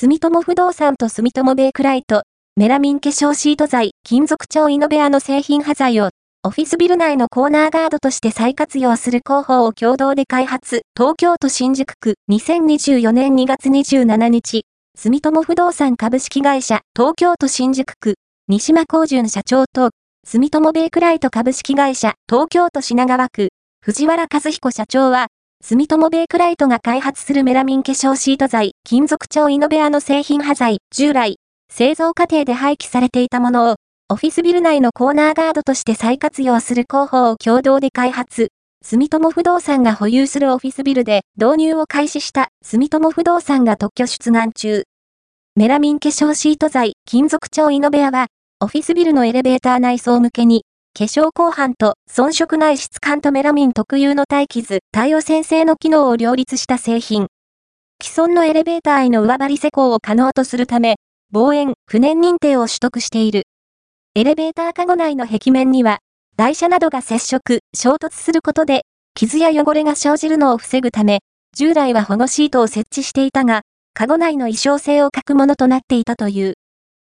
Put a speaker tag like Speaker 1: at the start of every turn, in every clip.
Speaker 1: 住友不動産と住友ベイクライト、メラミン化粧シート剤、金属調イノベアの製品端材を、オフィスビル内のコーナーガードとして再活用する広報を共同で開発、東京都新宿区、2024年2月27日、住友不動産株式会社、東京都新宿区、西間光純社長と、住友ベイクライト株式会社、東京都品川区、藤原和彦社長は、住友ベイクライトが開発するメラミン化粧シート剤、金属調イノベアの製品端材、従来、製造過程で廃棄されていたものを、オフィスビル内のコーナーガードとして再活用する広報を共同で開発。住友不動産が保有するオフィスビルで導入を開始した住友不動産が特許出願中。メラミン化粧シート剤、金属調イノベアは、オフィスビルのエレベーター内装向けに、化粧後半と遜色ない質感とメラミン特有の待機図、対応先生の機能を両立した製品。既存のエレベーターへの上張り施工を可能とするため、防炎、不燃認定を取得している。エレベーターカゴ内の壁面には、台車などが接触、衝突することで、傷や汚れが生じるのを防ぐため、従来は保護シートを設置していたが、カゴ内の衣装性を欠くものとなっていたという。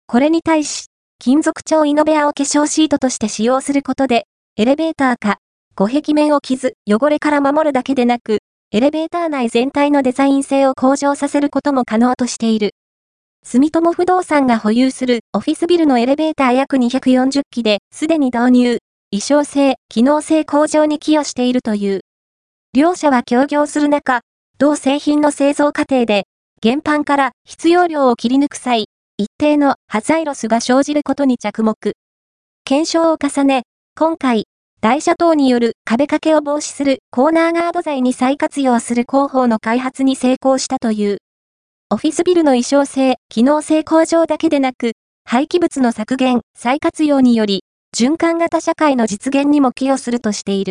Speaker 1: これに対し、金属調イノベアを化粧シートとして使用することで、エレベーターか、護壁面を傷、汚れから守るだけでなく、エレベーター内全体のデザイン性を向上させることも可能としている。住友不動産が保有するオフィスビルのエレベーター約240機で、すでに導入、衣装性、機能性向上に寄与しているという。両社は協業する中、同製品の製造過程で、原版から必要量を切り抜く際、一定のハザイロスが生じることに着目。検証を重ね、今回、台車等による壁掛けを防止するコーナーガード材に再活用する広報の開発に成功したという。オフィスビルの衣装性、機能性向上だけでなく、廃棄物の削減、再活用により、循環型社会の実現にも寄与するとしている。